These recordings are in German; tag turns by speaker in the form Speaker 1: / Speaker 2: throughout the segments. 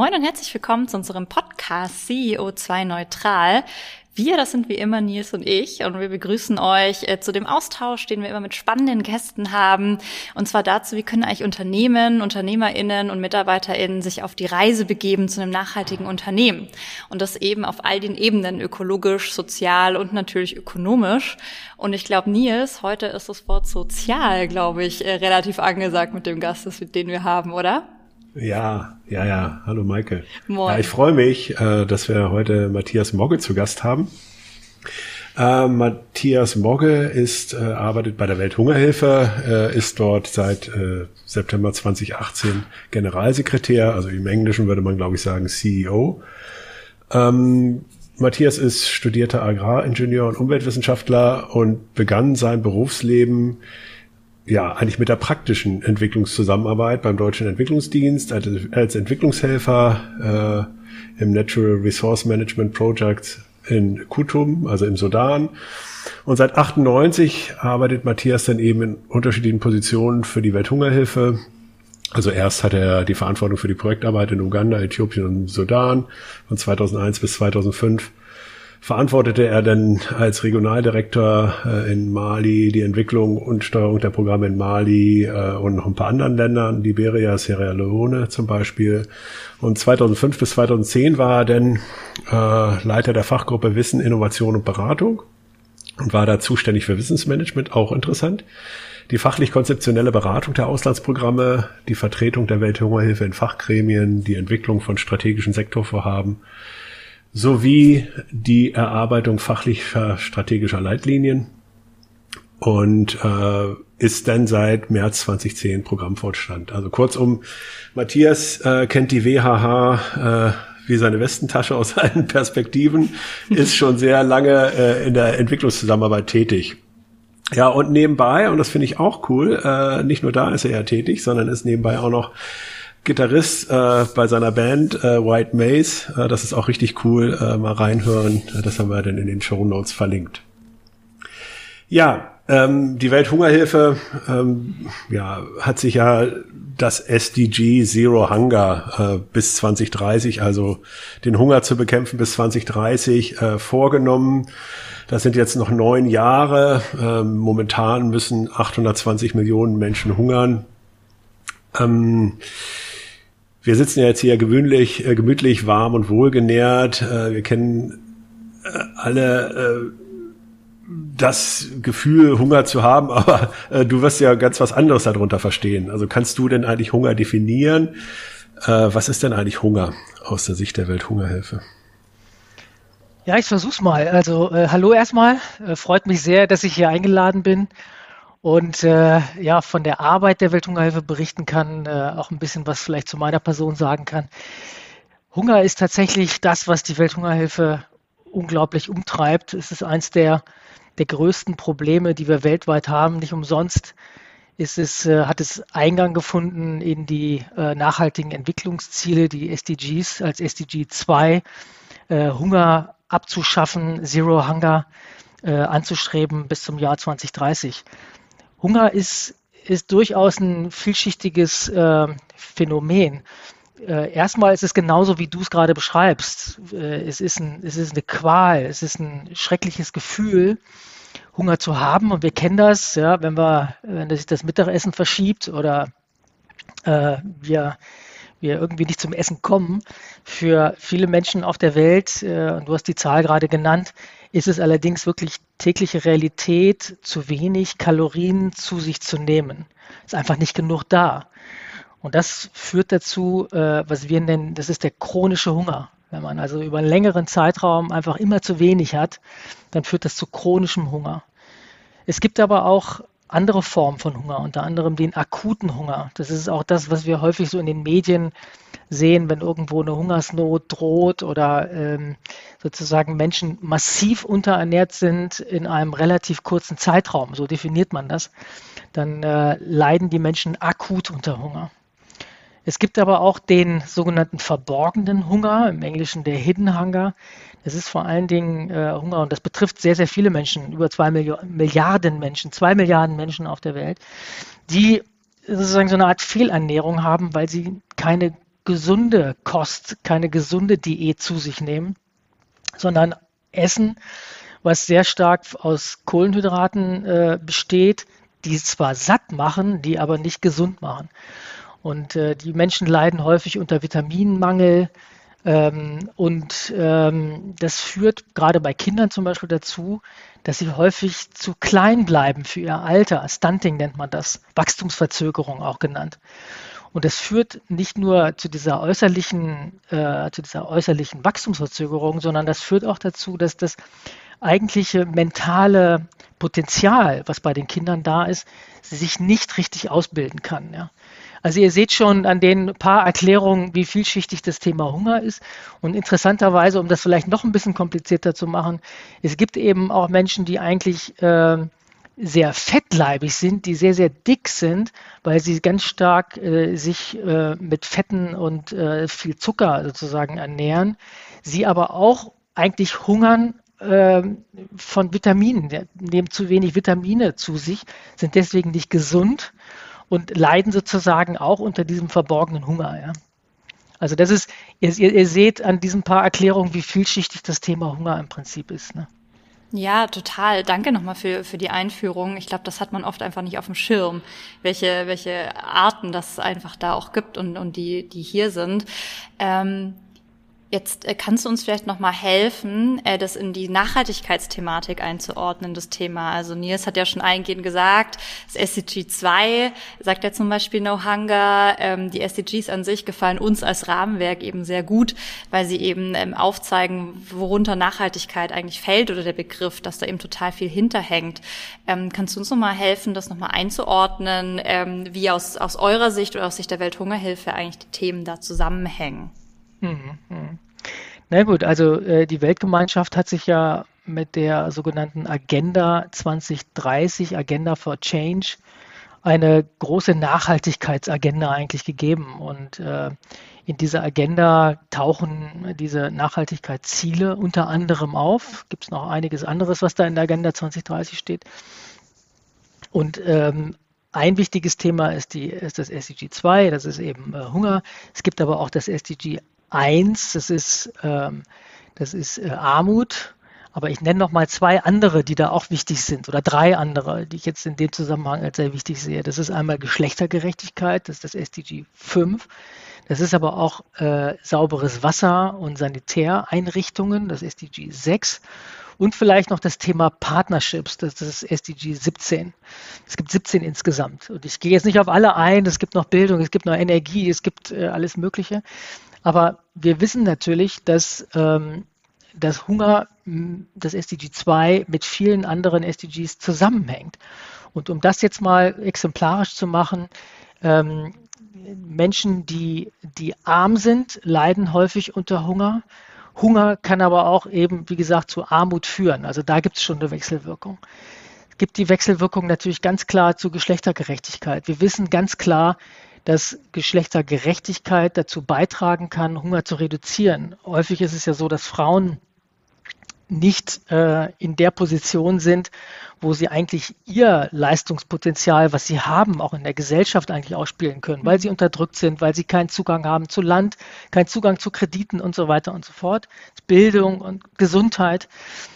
Speaker 1: Moin und herzlich willkommen zu unserem Podcast CEO2 Neutral. Wir, das sind wie immer Nils und ich und wir begrüßen euch äh, zu dem Austausch, den wir immer mit spannenden Gästen haben. Und zwar dazu, wie können eigentlich Unternehmen, UnternehmerInnen und MitarbeiterInnen sich auf die Reise begeben zu einem nachhaltigen Unternehmen. Und das eben auf all den Ebenen, ökologisch, sozial und natürlich ökonomisch. Und ich glaube, Nils, heute ist das Wort sozial, glaube ich, äh, relativ angesagt mit dem Gast, den wir haben, oder?
Speaker 2: Ja, ja, ja. Hallo Maike. Moin. Ja, ich freue mich, äh, dass wir heute Matthias Mogge zu Gast haben. Äh, Matthias Mogge ist, äh, arbeitet bei der Welthungerhilfe, äh, ist dort seit September 2018 Generalsekretär, also im Englischen würde man, glaube ich, sagen CEO. Ähm, Matthias ist studierter Agraringenieur und Umweltwissenschaftler und begann sein Berufsleben ja, eigentlich mit der praktischen Entwicklungszusammenarbeit beim Deutschen Entwicklungsdienst als, als Entwicklungshelfer äh, im Natural Resource Management Project in Kutum, also im Sudan. Und seit 98 arbeitet Matthias dann eben in unterschiedlichen Positionen für die Welthungerhilfe. Also erst hat er die Verantwortung für die Projektarbeit in Uganda, Äthiopien und Sudan von 2001 bis 2005 verantwortete er dann als Regionaldirektor äh, in Mali die Entwicklung und Steuerung der Programme in Mali äh, und noch ein paar anderen Ländern, Liberia, Sierra Leone zum Beispiel. Und 2005 bis 2010 war er dann äh, Leiter der Fachgruppe Wissen, Innovation und Beratung und war da zuständig für Wissensmanagement, auch interessant. Die fachlich-konzeptionelle Beratung der Auslandsprogramme, die Vertretung der Welthungerhilfe in Fachgremien, die Entwicklung von strategischen Sektorvorhaben, sowie die Erarbeitung fachlicher strategischer Leitlinien und äh, ist dann seit März 2010 Programmvorstand. Also kurzum, Matthias äh, kennt die WHH äh, wie seine Westentasche aus allen Perspektiven, ist schon sehr lange äh, in der Entwicklungszusammenarbeit tätig. Ja, und nebenbei, und das finde ich auch cool, äh, nicht nur da ist er ja tätig, sondern ist nebenbei auch noch Gitarrist äh, bei seiner Band äh, White Maze. Äh, das ist auch richtig cool. Äh, mal reinhören. Das haben wir dann in den Show Notes verlinkt. Ja, ähm, die Welthungerhilfe ähm, ja, hat sich ja das SDG Zero Hunger äh, bis 2030, also den Hunger zu bekämpfen bis 2030, äh, vorgenommen. Das sind jetzt noch neun Jahre. Ähm, momentan müssen 820 Millionen Menschen hungern. Ähm, wir sitzen ja jetzt hier gewöhnlich, äh, gemütlich, warm und wohlgenährt. Äh, wir kennen äh, alle äh, das Gefühl, Hunger zu haben, aber äh, du wirst ja ganz was anderes darunter verstehen. Also kannst du denn eigentlich Hunger definieren? Äh, was ist denn eigentlich Hunger aus der Sicht der Welthungerhilfe?
Speaker 3: Ja, ich versuch's mal. Also hallo erstmal. Freut mich sehr, dass ich hier eingeladen bin und äh, ja, von der Arbeit der Welthungerhilfe berichten kann, äh, auch ein bisschen was vielleicht zu meiner Person sagen kann. Hunger ist tatsächlich das, was die Welthungerhilfe unglaublich umtreibt. Es ist eines der, der größten Probleme, die wir weltweit haben. Nicht umsonst ist es, äh, hat es Eingang gefunden in die äh, nachhaltigen Entwicklungsziele, die SDGs als SDG 2, äh, Hunger abzuschaffen, Zero Hunger äh, anzustreben bis zum Jahr 2030. Hunger ist, ist durchaus ein vielschichtiges äh, Phänomen. Äh, erstmal ist es genauso, wie du es gerade beschreibst. Äh, es, ist ein, es ist eine Qual, es ist ein schreckliches Gefühl, Hunger zu haben. Und wir kennen das, ja, wenn, wir, wenn sich das Mittagessen verschiebt oder äh, wir wir irgendwie nicht zum Essen kommen. Für viele Menschen auf der Welt, äh, und du hast die Zahl gerade genannt, ist es allerdings wirklich tägliche Realität, zu wenig Kalorien zu sich zu nehmen. Ist einfach nicht genug da. Und das führt dazu, äh, was wir nennen, das ist der chronische Hunger. Wenn man also über einen längeren Zeitraum einfach immer zu wenig hat, dann führt das zu chronischem Hunger. Es gibt aber auch andere Formen von Hunger, unter anderem den akuten Hunger. Das ist auch das, was wir häufig so in den Medien sehen, wenn irgendwo eine Hungersnot droht oder ähm, sozusagen Menschen massiv unterernährt sind in einem relativ kurzen Zeitraum, so definiert man das, dann äh, leiden die Menschen akut unter Hunger. Es gibt aber auch den sogenannten verborgenen Hunger, im Englischen der Hidden Hunger. Das ist vor allen Dingen äh, Hunger und das betrifft sehr, sehr viele Menschen, über zwei Milliarden Menschen, zwei Milliarden Menschen auf der Welt, die sozusagen so eine Art Fehlernährung haben, weil sie keine gesunde Kost, keine gesunde Diät zu sich nehmen, sondern essen, was sehr stark aus Kohlenhydraten äh, besteht, die zwar satt machen, die aber nicht gesund machen. Und äh, die Menschen leiden häufig unter Vitaminmangel. Ähm, und ähm, das führt gerade bei Kindern zum Beispiel dazu, dass sie häufig zu klein bleiben für ihr Alter. Stunting nennt man das, Wachstumsverzögerung auch genannt. Und das führt nicht nur zu dieser äußerlichen, äh, zu dieser äußerlichen Wachstumsverzögerung, sondern das führt auch dazu, dass das eigentliche mentale Potenzial, was bei den Kindern da ist, sich nicht richtig ausbilden kann. Ja. Also ihr seht schon an den paar Erklärungen, wie vielschichtig das Thema Hunger ist. Und interessanterweise, um das vielleicht noch ein bisschen komplizierter zu machen, es gibt eben auch Menschen, die eigentlich äh, sehr fettleibig sind, die sehr, sehr dick sind, weil sie ganz stark äh, sich äh, mit Fetten und äh, viel Zucker sozusagen ernähren, sie aber auch eigentlich hungern ähm, von Vitaminen, nehmen zu wenig Vitamine zu sich, sind deswegen nicht gesund und leiden sozusagen auch unter diesem verborgenen Hunger. Ja. Also das ist, ihr, ihr, seht an diesen paar Erklärungen, wie vielschichtig das Thema Hunger im Prinzip ist. Ne?
Speaker 1: Ja, total. Danke nochmal für, für die Einführung. Ich glaube, das hat man oft einfach nicht auf dem Schirm, welche, welche Arten das einfach da auch gibt und, und die, die hier sind. Ähm, Jetzt äh, kannst du uns vielleicht noch mal helfen, äh, das in die Nachhaltigkeitsthematik einzuordnen, das Thema. Also Nils hat ja schon eingehend gesagt, das SDG 2 sagt ja zum Beispiel No Hunger. Ähm, die SDGs an sich gefallen uns als Rahmenwerk eben sehr gut, weil sie eben ähm, aufzeigen, worunter Nachhaltigkeit eigentlich fällt oder der Begriff, dass da eben total viel hinterhängt. Ähm, kannst du uns noch mal helfen, das noch mal einzuordnen, ähm, wie aus, aus eurer Sicht oder aus Sicht der Welthungerhilfe eigentlich die Themen da zusammenhängen?
Speaker 3: Mhm. Na gut, also äh, die Weltgemeinschaft hat sich ja mit der sogenannten Agenda 2030, Agenda for Change, eine große Nachhaltigkeitsagenda eigentlich gegeben. Und äh, in dieser Agenda tauchen diese Nachhaltigkeitsziele unter anderem auf. Gibt es noch einiges anderes, was da in der Agenda 2030 steht. Und ähm, ein wichtiges Thema ist, die, ist das SDG 2, das ist eben äh, Hunger. Es gibt aber auch das SDG eins, das ist, ähm, das ist äh, Armut. Aber ich nenne noch mal zwei andere, die da auch wichtig sind, oder drei andere, die ich jetzt in dem Zusammenhang als sehr wichtig sehe. Das ist einmal Geschlechtergerechtigkeit, das ist das SDG 5. Das ist aber auch äh, sauberes Wasser und Sanitäreinrichtungen, das SDG 6. Und vielleicht noch das Thema Partnerships, das ist das SDG 17. Es gibt 17 insgesamt. Und ich gehe jetzt nicht auf alle ein, es gibt noch Bildung, es gibt noch Energie, es gibt äh, alles Mögliche. Aber wir wissen natürlich, dass ähm, das Hunger, das SDG 2 mit vielen anderen SDGs zusammenhängt. Und um das jetzt mal exemplarisch zu machen, ähm, Menschen, die, die arm sind, leiden häufig unter Hunger. Hunger kann aber auch eben, wie gesagt, zu Armut führen. Also da gibt es schon eine Wechselwirkung. Es gibt die Wechselwirkung natürlich ganz klar zu Geschlechtergerechtigkeit. Wir wissen ganz klar, dass Geschlechtergerechtigkeit dazu beitragen kann, Hunger zu reduzieren. Häufig ist es ja so, dass Frauen nicht äh, in der Position sind, wo sie eigentlich ihr Leistungspotenzial, was sie haben, auch in der Gesellschaft eigentlich ausspielen können, weil sie unterdrückt sind, weil sie keinen Zugang haben zu Land, keinen Zugang zu Krediten und so weiter und so fort. Bildung und Gesundheit,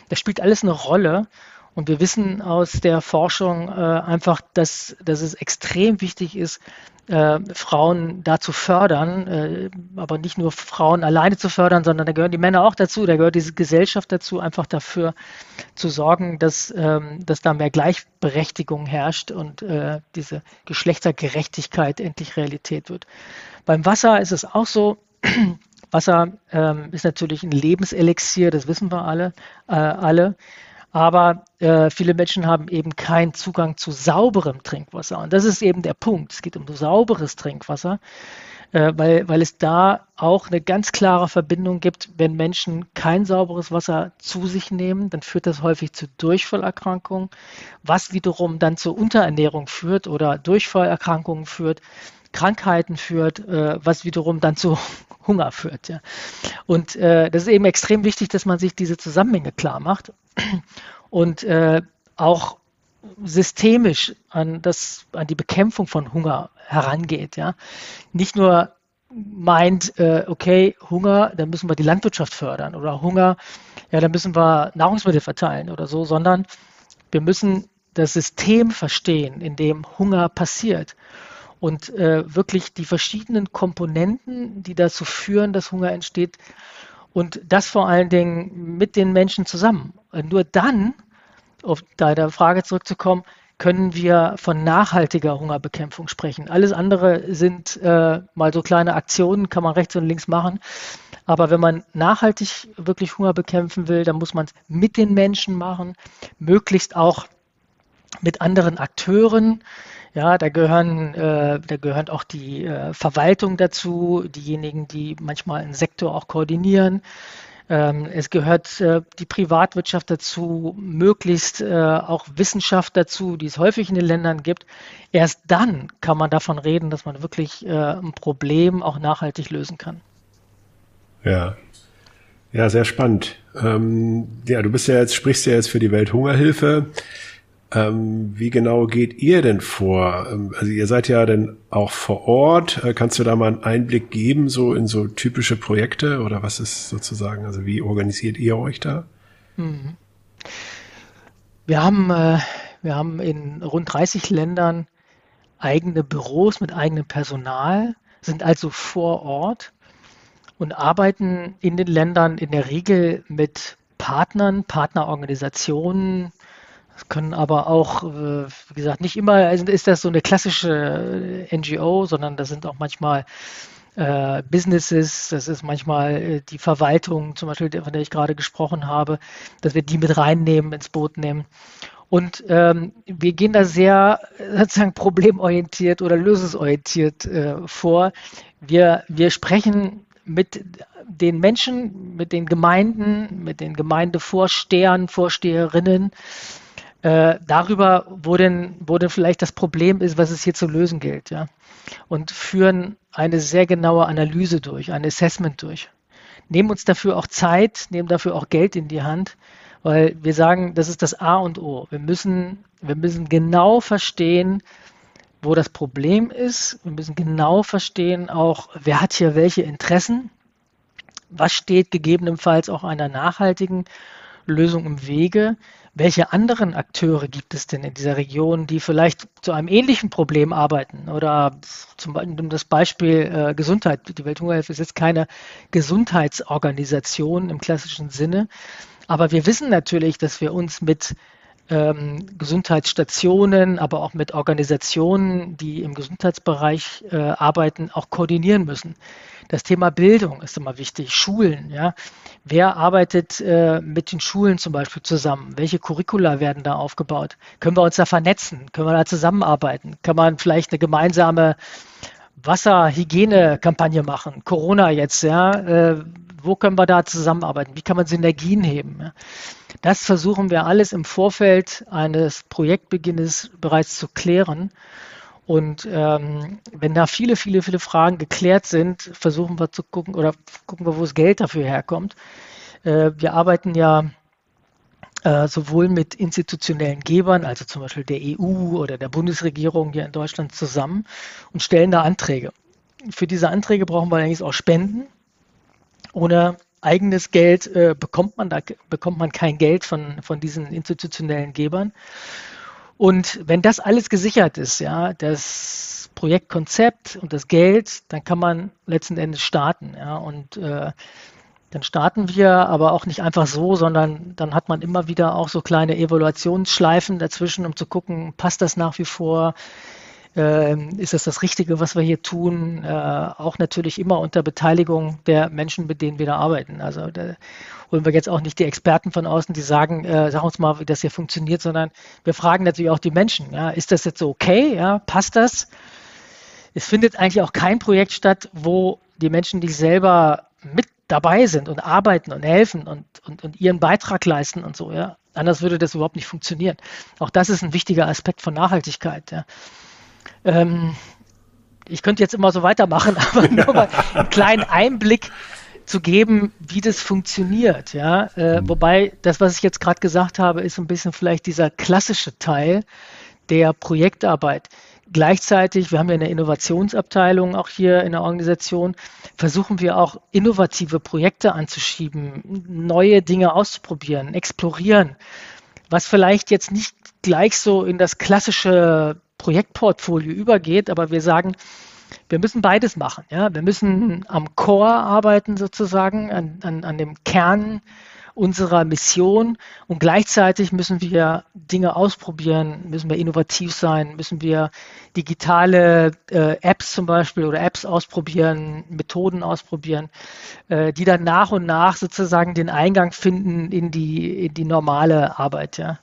Speaker 3: das spielt alles eine Rolle. Und wir wissen aus der Forschung äh, einfach, dass, dass es extrem wichtig ist, äh, Frauen da zu fördern, äh, aber nicht nur Frauen alleine zu fördern, sondern da gehören die Männer auch dazu, da gehört diese Gesellschaft dazu, einfach dafür zu sorgen, dass, ähm, dass da mehr Gleichberechtigung herrscht und äh, diese Geschlechtergerechtigkeit endlich Realität wird. Beim Wasser ist es auch so, Wasser ähm, ist natürlich ein Lebenselixier, das wissen wir alle, äh, alle. Aber äh, viele Menschen haben eben keinen Zugang zu sauberem Trinkwasser. Und das ist eben der Punkt. Es geht um sauberes Trinkwasser, äh, weil, weil es da auch eine ganz klare Verbindung gibt. Wenn Menschen kein sauberes Wasser zu sich nehmen, dann führt das häufig zu Durchfallerkrankungen, was wiederum dann zur Unterernährung führt oder Durchfallerkrankungen führt. Krankheiten führt, äh, was wiederum dann zu Hunger führt. Ja. Und äh, das ist eben extrem wichtig, dass man sich diese Zusammenhänge klar macht und äh, auch systemisch an, das, an die Bekämpfung von Hunger herangeht. Ja. Nicht nur meint, äh, okay, Hunger, dann müssen wir die Landwirtschaft fördern oder Hunger, ja, dann müssen wir Nahrungsmittel verteilen oder so, sondern wir müssen das System verstehen, in dem Hunger passiert und äh, wirklich die verschiedenen Komponenten, die dazu führen, dass Hunger entsteht und das vor allen Dingen mit den Menschen zusammen. Nur dann, auf deine Frage zurückzukommen, können wir von nachhaltiger Hungerbekämpfung sprechen. Alles andere sind äh, mal so kleine Aktionen, kann man rechts und links machen. Aber wenn man nachhaltig wirklich Hunger bekämpfen will, dann muss man es mit den Menschen machen, möglichst auch mit anderen Akteuren. Ja, da gehören, äh, da gehört auch die äh, Verwaltung dazu, diejenigen, die manchmal einen Sektor auch koordinieren. Ähm, es gehört äh, die Privatwirtschaft dazu, möglichst äh, auch Wissenschaft dazu, die es häufig in den Ländern gibt. Erst dann kann man davon reden, dass man wirklich äh, ein Problem auch nachhaltig lösen kann.
Speaker 2: Ja, ja, sehr spannend. Ähm, ja, du bist ja jetzt, sprichst ja jetzt für die Welthungerhilfe. Ähm, wie genau geht ihr denn vor? Ähm, also ihr seid ja dann auch vor Ort. Äh, kannst du da mal einen Einblick geben, so in so typische Projekte oder was ist sozusagen, also wie organisiert ihr euch da? Mhm.
Speaker 3: Wir haben, äh, wir haben in rund 30 Ländern eigene Büros mit eigenem Personal, sind also vor Ort und arbeiten in den Ländern in der Regel mit Partnern, Partnerorganisationen, es können aber auch, äh, wie gesagt, nicht immer ist das so eine klassische äh, NGO, sondern das sind auch manchmal äh, Businesses, das ist manchmal äh, die Verwaltung, zum Beispiel, von der ich gerade gesprochen habe, dass wir die mit reinnehmen, ins Boot nehmen. Und ähm, wir gehen da sehr sozusagen problemorientiert oder lösungsorientiert äh, vor. Wir, wir sprechen mit den Menschen, mit den Gemeinden, mit den Gemeindevorstehern, Vorsteherinnen, äh, darüber, wo denn, wo denn vielleicht das Problem ist, was es hier zu lösen gilt, ja. Und führen eine sehr genaue Analyse durch, ein Assessment durch. Nehmen uns dafür auch Zeit, nehmen dafür auch Geld in die Hand, weil wir sagen, das ist das A und O. Wir müssen, wir müssen genau verstehen, wo das Problem ist. Wir müssen genau verstehen auch, wer hat hier welche Interessen. Was steht gegebenenfalls auch einer nachhaltigen Lösung im Wege? Welche anderen Akteure gibt es denn in dieser Region, die vielleicht zu einem ähnlichen Problem arbeiten? Oder zum Beispiel das Beispiel äh, Gesundheit. Die Welthungerhilfe ist jetzt keine Gesundheitsorganisation im klassischen Sinne. Aber wir wissen natürlich, dass wir uns mit ähm, Gesundheitsstationen, aber auch mit Organisationen, die im Gesundheitsbereich äh, arbeiten, auch koordinieren müssen. Das Thema Bildung ist immer wichtig, Schulen. Ja. Wer arbeitet äh, mit den Schulen zum Beispiel zusammen? Welche Curricula werden da aufgebaut? Können wir uns da vernetzen? Können wir da zusammenarbeiten? Kann man vielleicht eine gemeinsame Wasserhygienekampagne machen? Corona jetzt, ja. Äh, wo können wir da zusammenarbeiten? Wie kann man Synergien heben? Das versuchen wir alles im Vorfeld eines Projektbeginnes bereits zu klären. Und ähm, wenn da viele, viele, viele Fragen geklärt sind, versuchen wir zu gucken oder gucken wir, wo das Geld dafür herkommt. Äh, wir arbeiten ja äh, sowohl mit institutionellen Gebern, also zum Beispiel der EU oder der Bundesregierung hier in Deutschland zusammen und stellen da Anträge. Für diese Anträge brauchen wir allerdings auch Spenden. Ohne eigenes Geld äh, bekommt man da bekommt man kein Geld von, von diesen institutionellen Gebern. Und wenn das alles gesichert ist, ja, das Projektkonzept und das Geld, dann kann man letzten Endes starten. Ja, und äh, dann starten wir aber auch nicht einfach so, sondern dann hat man immer wieder auch so kleine Evaluationsschleifen dazwischen, um zu gucken, passt das nach wie vor? Ähm, ist das das Richtige, was wir hier tun? Äh, auch natürlich immer unter Beteiligung der Menschen, mit denen wir da arbeiten. Also da holen wir jetzt auch nicht die Experten von außen, die sagen, äh, sag uns mal, wie das hier funktioniert, sondern wir fragen natürlich auch die Menschen. Ja, ist das jetzt okay? Ja, passt das? Es findet eigentlich auch kein Projekt statt, wo die Menschen nicht selber mit dabei sind und arbeiten und helfen und, und, und ihren Beitrag leisten und so. Ja. Anders würde das überhaupt nicht funktionieren. Auch das ist ein wichtiger Aspekt von Nachhaltigkeit. Ja. Ähm, ich könnte jetzt immer so weitermachen, aber nur mal einen kleinen Einblick zu geben, wie das funktioniert. Ja? Äh, mhm. Wobei das, was ich jetzt gerade gesagt habe, ist ein bisschen vielleicht dieser klassische Teil der Projektarbeit. Gleichzeitig, wir haben ja eine Innovationsabteilung auch hier in der Organisation, versuchen wir auch innovative Projekte anzuschieben, neue Dinge auszuprobieren, explorieren, was vielleicht jetzt nicht gleich so in das klassische Projektportfolio übergeht, aber wir sagen, wir müssen beides machen. Ja? Wir müssen am Core arbeiten sozusagen, an, an, an dem Kern unserer Mission und gleichzeitig müssen wir Dinge ausprobieren, müssen wir innovativ sein, müssen wir digitale äh, Apps zum Beispiel oder Apps ausprobieren, Methoden ausprobieren, äh, die dann nach und nach sozusagen den Eingang finden in die, in die normale Arbeit. Ja.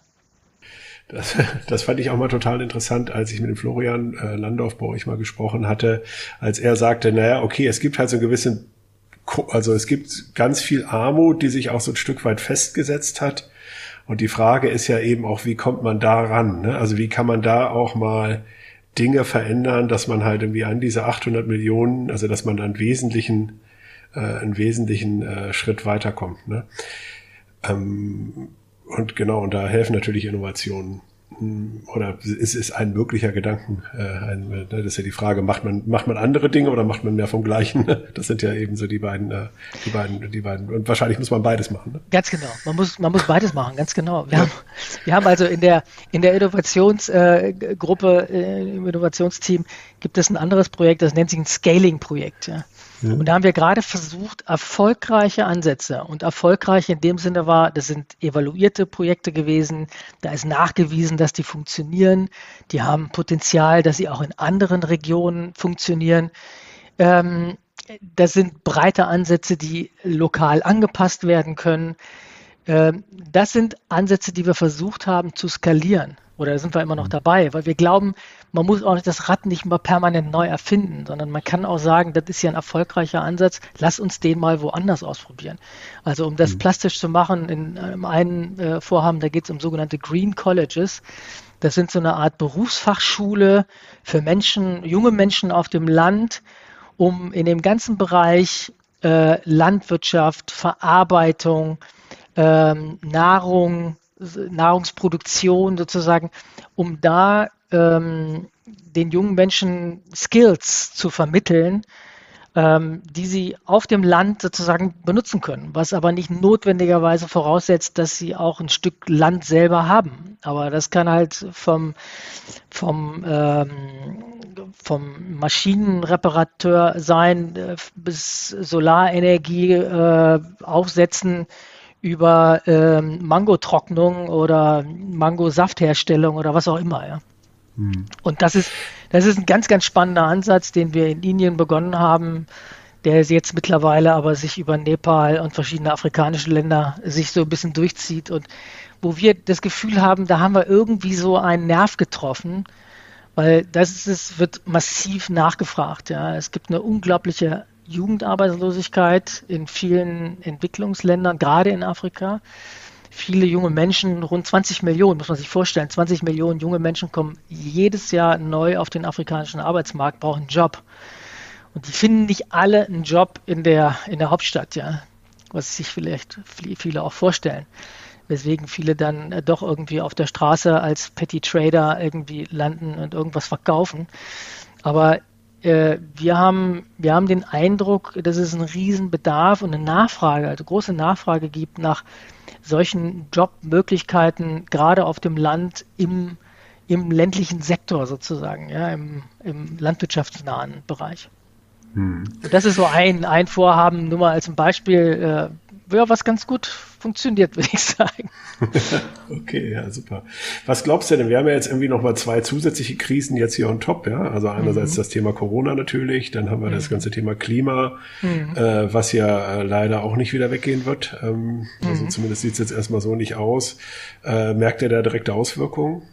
Speaker 2: Das, das fand ich auch mal total interessant, als ich mit dem Florian äh, Landorf bei euch mal gesprochen hatte, als er sagte, naja, okay, es gibt halt so einen gewissen also es gibt ganz viel Armut, die sich auch so ein Stück weit festgesetzt hat. Und die Frage ist ja eben auch, wie kommt man da ran? Ne? Also wie kann man da auch mal Dinge verändern, dass man halt irgendwie an diese 800 Millionen, also dass man einen wesentlichen, äh, einen wesentlichen äh, Schritt weiterkommt. Ne? Ähm, und genau, und da helfen natürlich Innovationen oder ist es ein möglicher Gedanken? Äh, ein, äh, das ist ja die Frage, macht man, macht man andere Dinge oder macht man mehr vom Gleichen? Das sind ja eben so die beiden, äh, die beiden, die beiden. Und wahrscheinlich muss man beides machen. Ne?
Speaker 3: Ganz genau. Man muss, man muss beides machen, ganz genau. Wir, ja. haben, wir haben also in der, in der Innovationsgruppe, im Innovationsteam gibt es ein anderes Projekt, das nennt sich ein Scaling-Projekt. Ja. Ja. Und da haben wir gerade versucht, erfolgreiche Ansätze und erfolgreich in dem Sinne war, das sind evaluierte Projekte gewesen, da ist nachgewiesen, dass die funktionieren, die haben Potenzial, dass sie auch in anderen Regionen funktionieren. Ähm, das sind breite Ansätze, die lokal angepasst werden können. Ähm, das sind Ansätze, die wir versucht haben zu skalieren. Oder sind wir immer noch mhm. dabei, weil wir glauben, man muss auch nicht das Rad nicht mal permanent neu erfinden, sondern man kann auch sagen, das ist ja ein erfolgreicher Ansatz, lass uns den mal woanders ausprobieren. Also um das mhm. plastisch zu machen, in einem einen äh, Vorhaben, da geht es um sogenannte Green Colleges. Das sind so eine Art Berufsfachschule für Menschen, junge Menschen auf dem Land, um in dem ganzen Bereich äh, Landwirtschaft, Verarbeitung, ähm, Nahrung, Nahrungsproduktion sozusagen, um da ähm, den jungen Menschen Skills zu vermitteln, ähm, die sie auf dem Land sozusagen benutzen können, was aber nicht notwendigerweise voraussetzt, dass sie auch ein Stück Land selber haben. Aber das kann halt vom, vom, ähm, vom Maschinenreparateur sein äh, bis Solarenergie äh, aufsetzen über ähm, Mangotrocknung oder Mangosaftherstellung oder was auch immer. Ja. Hm. Und das ist, das ist ein ganz, ganz spannender Ansatz, den wir in Indien begonnen haben, der jetzt mittlerweile aber sich über Nepal und verschiedene afrikanische Länder sich so ein bisschen durchzieht und wo wir das Gefühl haben, da haben wir irgendwie so einen Nerv getroffen, weil das ist, wird massiv nachgefragt. Ja. Es gibt eine unglaubliche Jugendarbeitslosigkeit in vielen Entwicklungsländern, gerade in Afrika. Viele junge Menschen, rund 20 Millionen, muss man sich vorstellen, 20 Millionen junge Menschen kommen jedes Jahr neu auf den afrikanischen Arbeitsmarkt, brauchen einen Job. Und die finden nicht alle einen Job in der, in der Hauptstadt, ja, was sich vielleicht viele auch vorstellen. Weswegen viele dann äh, doch irgendwie auf der Straße als Petty Trader irgendwie landen und irgendwas verkaufen. Aber äh, wir haben, wir haben den Eindruck, dass es einen riesen Bedarf und eine Nachfrage, also große Nachfrage gibt nach solchen Jobmöglichkeiten, gerade auf dem Land im, im ländlichen Sektor sozusagen, ja, im, im landwirtschaftsnahen Bereich. Hm. Das ist so ein, ein Vorhaben, nur mal als ein Beispiel, äh, ja, was ganz gut funktioniert, würde ich sagen.
Speaker 2: okay, ja, super. Was glaubst du denn? Wir haben ja jetzt irgendwie nochmal zwei zusätzliche Krisen jetzt hier on top, ja. Also einerseits mhm. das Thema Corona natürlich, dann haben wir mhm. das ganze Thema Klima, mhm. äh, was ja äh, leider auch nicht wieder weggehen wird. Ähm, also mhm. zumindest sieht es jetzt erstmal so nicht aus. Äh, merkt ihr da direkte Auswirkungen?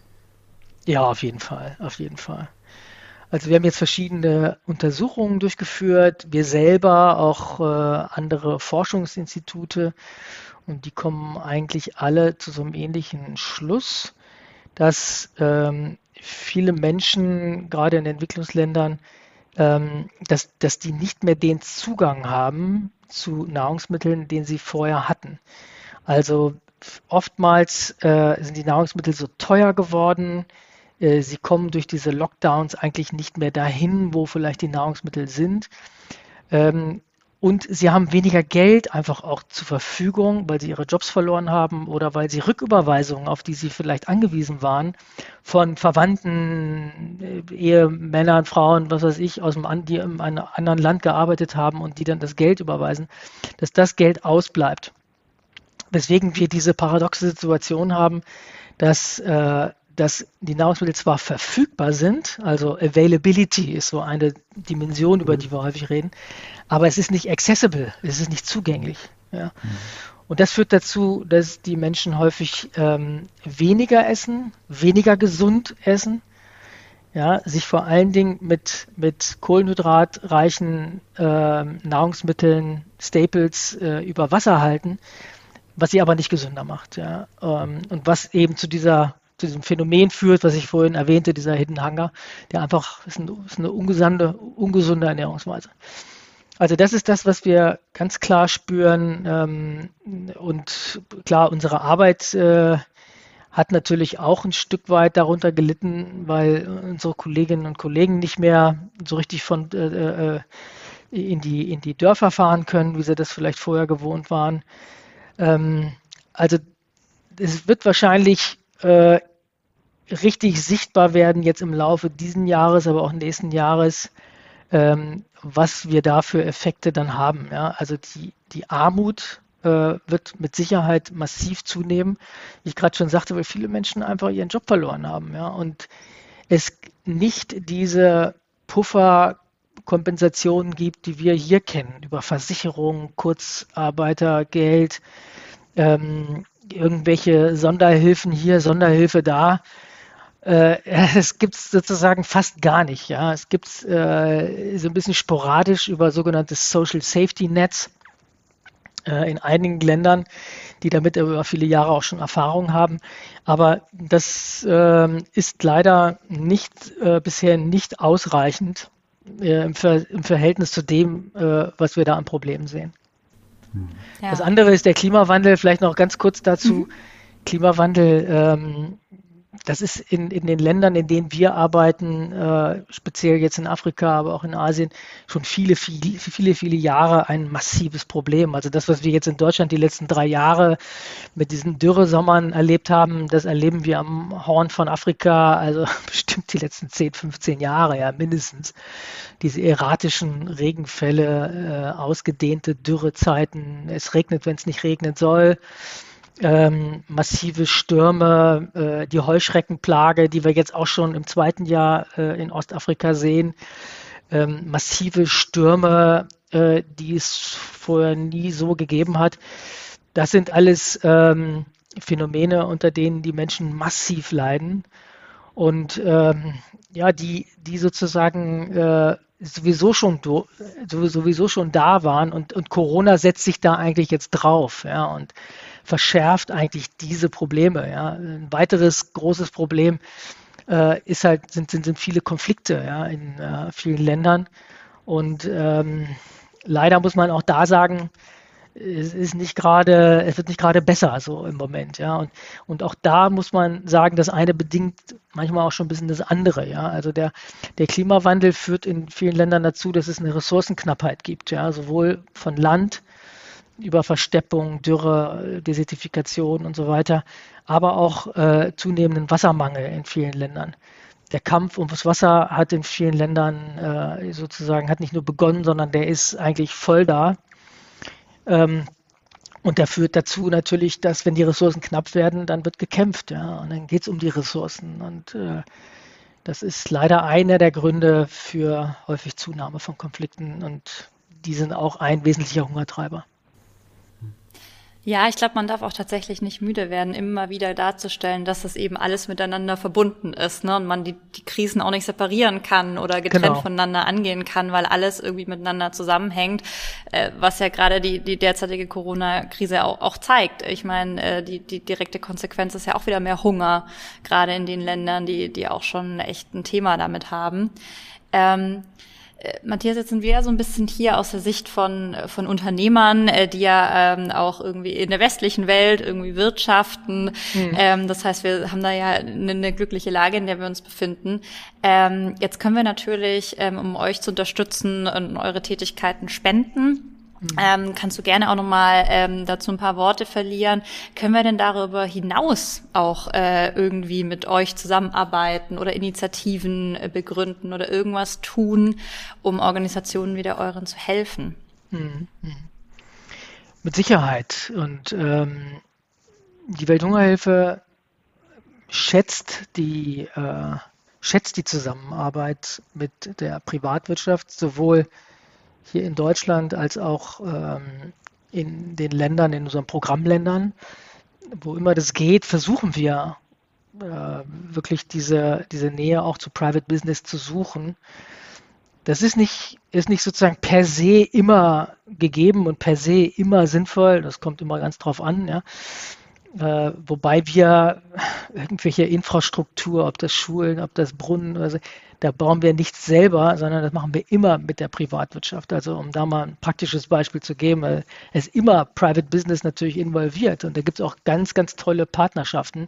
Speaker 3: Ja, auf jeden Fall, auf jeden Fall. Also wir haben jetzt verschiedene Untersuchungen durchgeführt, wir selber, auch äh, andere Forschungsinstitute und die kommen eigentlich alle zu so einem ähnlichen Schluss, dass ähm, viele Menschen, gerade in Entwicklungsländern, ähm, dass, dass die nicht mehr den Zugang haben zu Nahrungsmitteln, den sie vorher hatten. Also oftmals äh, sind die Nahrungsmittel so teuer geworden, sie kommen durch diese Lockdowns eigentlich nicht mehr dahin, wo vielleicht die Nahrungsmittel sind. Ähm, und sie haben weniger Geld einfach auch zur Verfügung, weil sie ihre Jobs verloren haben oder weil sie Rücküberweisungen, auf die sie vielleicht angewiesen waren, von Verwandten, äh, Ehemännern, Frauen, was weiß ich, aus dem, die in einem anderen Land gearbeitet haben und die dann das Geld überweisen, dass das Geld ausbleibt. Weswegen wir diese paradoxe Situation haben, dass äh, dass die Nahrungsmittel zwar verfügbar sind, also Availability ist so eine Dimension, über die wir häufig reden, aber es ist nicht accessible, es ist nicht zugänglich. Ja. Mhm. Und das führt dazu, dass die Menschen häufig ähm, weniger essen, weniger gesund essen, ja, sich vor allen Dingen mit, mit kohlenhydratreichen äh, Nahrungsmitteln, Staples äh, über Wasser halten, was sie aber nicht gesünder macht. Ja. Ähm, und was eben zu dieser zu diesem Phänomen führt, was ich vorhin erwähnte, dieser Hidden Hunger, der einfach ist, ein, ist eine ungesunde, ungesunde Ernährungsweise. Also das ist das, was wir ganz klar spüren. Ähm, und klar, unsere Arbeit äh, hat natürlich auch ein Stück weit darunter gelitten, weil unsere Kolleginnen und Kollegen nicht mehr so richtig von äh, äh in, die, in die Dörfer fahren können, wie sie das vielleicht vorher gewohnt waren. Ähm, also es wird wahrscheinlich äh, richtig sichtbar werden jetzt im Laufe diesen Jahres, aber auch nächsten Jahres, ähm, was wir da für Effekte dann haben. Ja? Also die, die Armut äh, wird mit Sicherheit massiv zunehmen. Wie ich gerade schon sagte, weil viele Menschen einfach ihren Job verloren haben. Ja? Und es nicht diese Pufferkompensationen gibt, die wir hier kennen, über Versicherungen, Kurzarbeitergeld, ähm, irgendwelche Sonderhilfen hier, Sonderhilfe da. Äh, es gibt es sozusagen fast gar nicht. Ja, es gibt es äh, so ein bisschen sporadisch über sogenannte Social Safety Nets äh, in einigen Ländern, die damit über viele Jahre auch schon Erfahrung haben. Aber das äh, ist leider nicht äh, bisher nicht ausreichend äh, im, Ver im, Verhältnis zu dem, was wir da an Problemen sehen. Ja. Das andere ist der Klimawandel. Vielleicht noch ganz kurz dazu. Mhm. Klimawandel ähm, das ist in, in den Ländern, in denen wir arbeiten, äh, speziell jetzt in Afrika, aber auch in Asien, schon viele, viele, viele, viele Jahre ein massives Problem. Also das, was wir jetzt in Deutschland die letzten drei Jahre mit diesen Dürresommern erlebt haben, das erleben wir am Horn von Afrika, also bestimmt die letzten 10, 15 Jahre, ja, mindestens. Diese erratischen Regenfälle, äh, ausgedehnte Dürrezeiten, es regnet, wenn es nicht regnen soll ähm, massive Stürme, äh, die Heuschreckenplage, die wir jetzt auch schon im zweiten Jahr äh, in Ostafrika sehen, ähm, massive Stürme, äh, die es vorher nie so gegeben hat. Das sind alles ähm, Phänomene, unter denen die Menschen massiv leiden. Und ähm, ja, die, die sozusagen äh, sowieso schon sowieso schon da waren und, und Corona setzt sich da eigentlich jetzt drauf, ja. Und verschärft eigentlich diese Probleme. Ja. Ein weiteres großes Problem äh, ist halt, sind, sind, sind viele Konflikte ja, in äh, vielen Ländern. Und ähm, leider muss man auch da sagen, es ist nicht gerade, es wird nicht gerade besser so im Moment, ja. Und, und auch da muss man sagen, das eine bedingt manchmal auch schon ein bisschen das andere, ja. Also der, der Klimawandel führt in vielen Ländern dazu, dass es eine Ressourcenknappheit gibt, ja, sowohl von Land über Versteppung, Dürre, Desertifikation und so weiter, aber auch äh, zunehmenden Wassermangel in vielen Ländern. Der Kampf ums Wasser hat in vielen Ländern äh, sozusagen, hat nicht nur begonnen, sondern der ist eigentlich voll da. Ähm, und der führt dazu natürlich, dass wenn die Ressourcen knapp werden, dann wird gekämpft. Ja? Und dann geht es um die Ressourcen. Und äh, das ist leider einer der Gründe für häufig Zunahme von Konflikten. Und die sind auch ein wesentlicher Hungertreiber.
Speaker 1: Ja, ich glaube, man darf auch tatsächlich nicht müde werden, immer wieder darzustellen, dass das eben alles miteinander verbunden ist, ne? Und man die, die Krisen auch nicht separieren kann oder getrennt genau. voneinander angehen kann, weil alles irgendwie miteinander zusammenhängt, äh, was ja gerade die, die derzeitige Corona-Krise auch, auch zeigt. Ich meine, äh, die, die direkte Konsequenz ist ja auch wieder mehr Hunger, gerade in den Ländern, die, die auch schon echt ein Thema damit haben. Ähm, äh, Matthias, jetzt sind wir ja so ein bisschen hier aus der Sicht von, von Unternehmern, äh, die ja ähm, auch irgendwie in der westlichen Welt irgendwie wirtschaften. Mhm. Ähm, das heißt, wir haben da ja eine, eine, glückliche Lage, in der wir uns befinden. Ähm, jetzt können wir natürlich, ähm, um euch zu unterstützen und eure Tätigkeiten spenden. Mhm. Ähm, kannst du gerne auch nochmal ähm, dazu ein paar Worte verlieren. Können wir denn darüber hinaus auch äh, irgendwie mit euch zusammenarbeiten oder Initiativen äh, begründen oder irgendwas tun, um Organisationen wie der euren zu helfen? Mhm.
Speaker 3: mhm. Mit Sicherheit. Und ähm, die Welthungerhilfe schätzt die, äh, schätzt die Zusammenarbeit mit der Privatwirtschaft sowohl hier in Deutschland als auch ähm, in den Ländern, in unseren Programmländern. Wo immer das geht, versuchen wir äh, wirklich diese, diese Nähe auch zu Private Business zu suchen. Das ist nicht, ist nicht sozusagen per se immer gegeben und per se immer sinnvoll. Das kommt immer ganz drauf an. Ja. Äh, wobei wir irgendwelche Infrastruktur, ob das Schulen, ob das Brunnen oder so, da bauen wir nichts selber, sondern das machen wir immer mit der Privatwirtschaft. Also um da mal ein praktisches Beispiel zu geben, äh, es ist immer Private Business natürlich involviert und da gibt es auch ganz, ganz tolle Partnerschaften.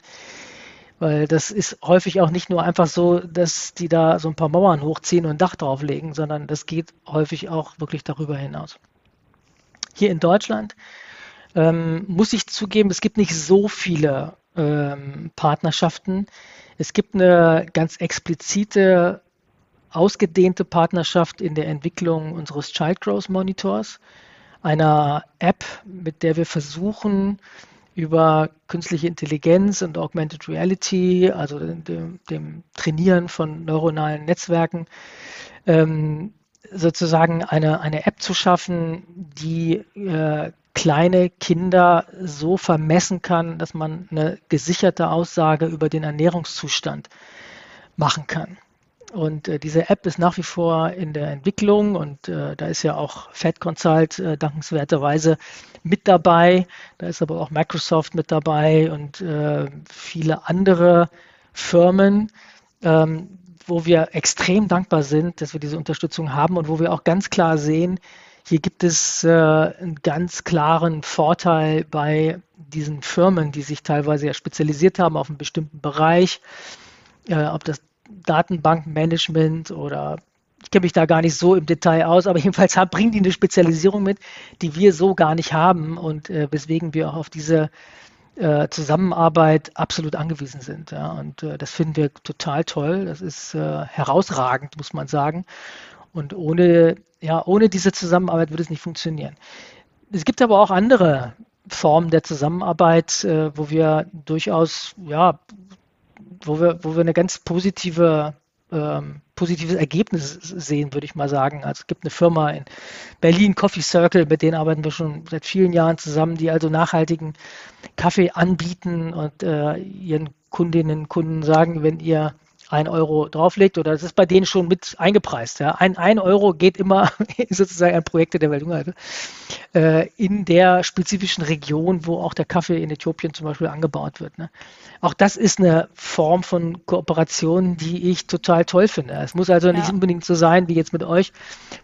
Speaker 3: Weil das ist häufig auch nicht nur einfach so, dass die da so ein paar Mauern hochziehen und ein Dach drauflegen, sondern das geht häufig auch wirklich darüber hinaus. Hier in Deutschland ähm, muss ich zugeben, es gibt nicht so viele ähm, Partnerschaften. Es gibt eine ganz explizite, ausgedehnte Partnerschaft in der Entwicklung unseres Child Growth Monitors, einer App, mit der wir versuchen, über künstliche Intelligenz und Augmented Reality, also dem, dem Trainieren von neuronalen Netzwerken, ähm, sozusagen eine, eine App zu schaffen, die äh, kleine Kinder so vermessen kann, dass man eine gesicherte Aussage über den Ernährungszustand machen kann. Und äh, diese App ist nach wie vor in der Entwicklung und äh, da ist ja auch Fed Consult äh, dankenswerterweise mit dabei. Da ist aber auch Microsoft mit dabei und äh, viele andere Firmen, ähm, wo wir extrem dankbar sind, dass wir diese Unterstützung haben und wo wir auch ganz klar sehen, hier gibt es äh, einen ganz klaren Vorteil bei diesen Firmen, die sich teilweise ja spezialisiert haben auf einen bestimmten Bereich, äh, ob das Datenbankmanagement oder ich kenne mich da gar nicht so im Detail aus, aber jedenfalls haben, bringen die eine Spezialisierung mit, die wir so gar nicht haben und äh, weswegen wir auch auf diese äh, Zusammenarbeit absolut angewiesen sind. Ja. Und äh, das finden wir total toll. Das ist äh, herausragend, muss man sagen. Und ohne, ja, ohne diese Zusammenarbeit würde es nicht funktionieren. Es gibt aber auch andere Formen der Zusammenarbeit, äh, wo wir durchaus, ja, wo wir, wo wir eine ganz positive ähm, positives Ergebnis sehen, würde ich mal sagen. Also es gibt eine Firma in Berlin, Coffee Circle, mit denen arbeiten wir schon seit vielen Jahren zusammen, die also nachhaltigen Kaffee anbieten und äh, ihren Kundinnen und Kunden sagen, wenn ihr ein Euro drauflegt oder das ist bei denen schon mit eingepreist. Ja. Ein, ein Euro geht immer sozusagen an Projekte der Welthungerhilfe äh, in der spezifischen Region, wo auch der Kaffee in Äthiopien zum Beispiel angebaut wird. Ne. Auch das ist eine Form von Kooperation, die ich total toll finde. Es muss also ja. nicht unbedingt so sein wie jetzt mit euch,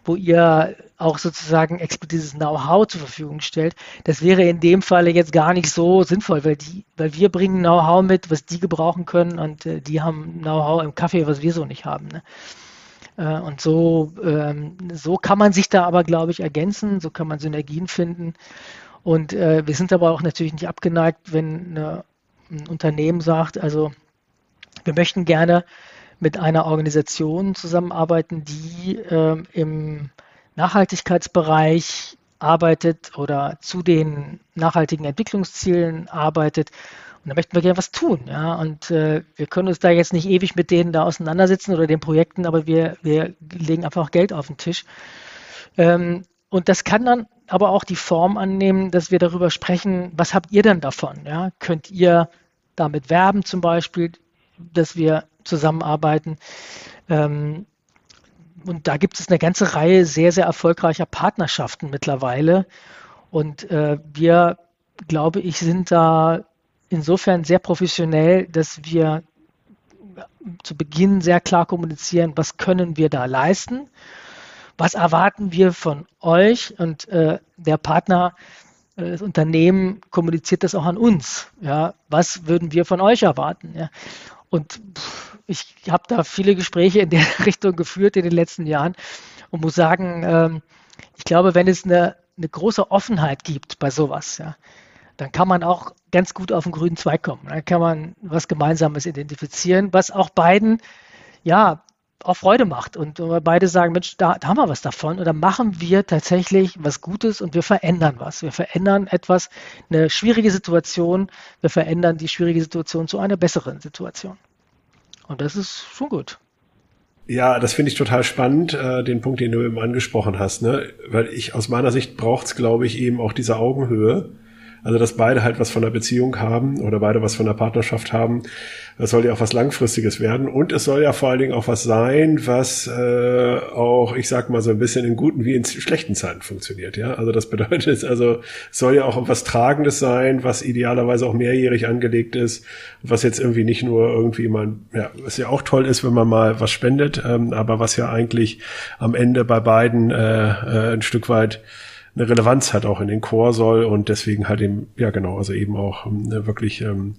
Speaker 3: wo ihr auch sozusagen explizites Know-how zur Verfügung stellt. Das wäre in dem Falle jetzt gar nicht so sinnvoll, weil die, weil wir bringen Know-how mit, was die gebrauchen können und äh, die haben Know-how im Kaffee, was wir so nicht haben. Ne? Äh, und so, ähm, so kann man sich da aber, glaube ich, ergänzen, so kann man Synergien finden. Und äh, wir sind aber auch natürlich nicht abgeneigt, wenn eine, ein Unternehmen sagt, also wir möchten gerne mit einer Organisation zusammenarbeiten, die ähm, im Nachhaltigkeitsbereich arbeitet oder zu den nachhaltigen Entwicklungszielen arbeitet. Und da möchten wir gerne was tun. Ja? Und äh, wir können uns da jetzt nicht ewig mit denen da auseinandersetzen oder den Projekten, aber wir, wir legen einfach Geld auf den Tisch. Ähm, und das kann dann aber auch die Form annehmen, dass wir darüber sprechen, was habt ihr denn davon? Ja? Könnt ihr damit werben zum Beispiel, dass wir zusammenarbeiten? Ähm, und da gibt es eine ganze Reihe sehr, sehr erfolgreicher Partnerschaften mittlerweile. Und äh, wir, glaube ich, sind da insofern sehr professionell, dass wir zu Beginn sehr klar kommunizieren, was können wir da leisten. was erwarten wir von euch? Und äh, der Partner, äh, das Unternehmen kommuniziert das auch an uns. Ja, was würden wir von euch erwarten? Ja? Und ich habe da viele Gespräche in der Richtung geführt in den letzten Jahren und muss sagen, ähm, ich glaube, wenn es eine, eine große Offenheit gibt bei sowas, ja, dann kann man auch ganz gut auf den grünen Zweig kommen. Dann kann man was Gemeinsames identifizieren, was auch beiden ja auch Freude macht und beide sagen, Mensch, da, da haben wir was davon oder machen wir tatsächlich was Gutes und wir verändern was. Wir verändern etwas, eine schwierige Situation, wir verändern die schwierige Situation zu einer besseren Situation. Und das ist schon gut.
Speaker 2: Ja, das finde ich total spannend, äh, den Punkt, den du eben angesprochen hast, ne? Weil ich aus meiner Sicht braucht es, glaube ich, eben auch diese Augenhöhe also, dass beide halt was von der Beziehung haben oder beide was von der Partnerschaft haben. Das soll ja auch was Langfristiges werden. Und es soll ja vor allen Dingen auch was sein, was äh, auch, ich sag mal, so ein bisschen in guten wie in schlechten Zeiten funktioniert. Ja, also das bedeutet, also es soll ja auch was Tragendes sein, was idealerweise auch mehrjährig angelegt ist, was jetzt irgendwie nicht nur irgendwie man, ja, was ja auch toll ist, wenn man mal was spendet, ähm, aber was ja eigentlich am Ende bei beiden äh, äh, ein Stück weit eine Relevanz hat auch in den Chor soll und deswegen halt eben, ja genau, also eben auch ähm, wirklich ähm,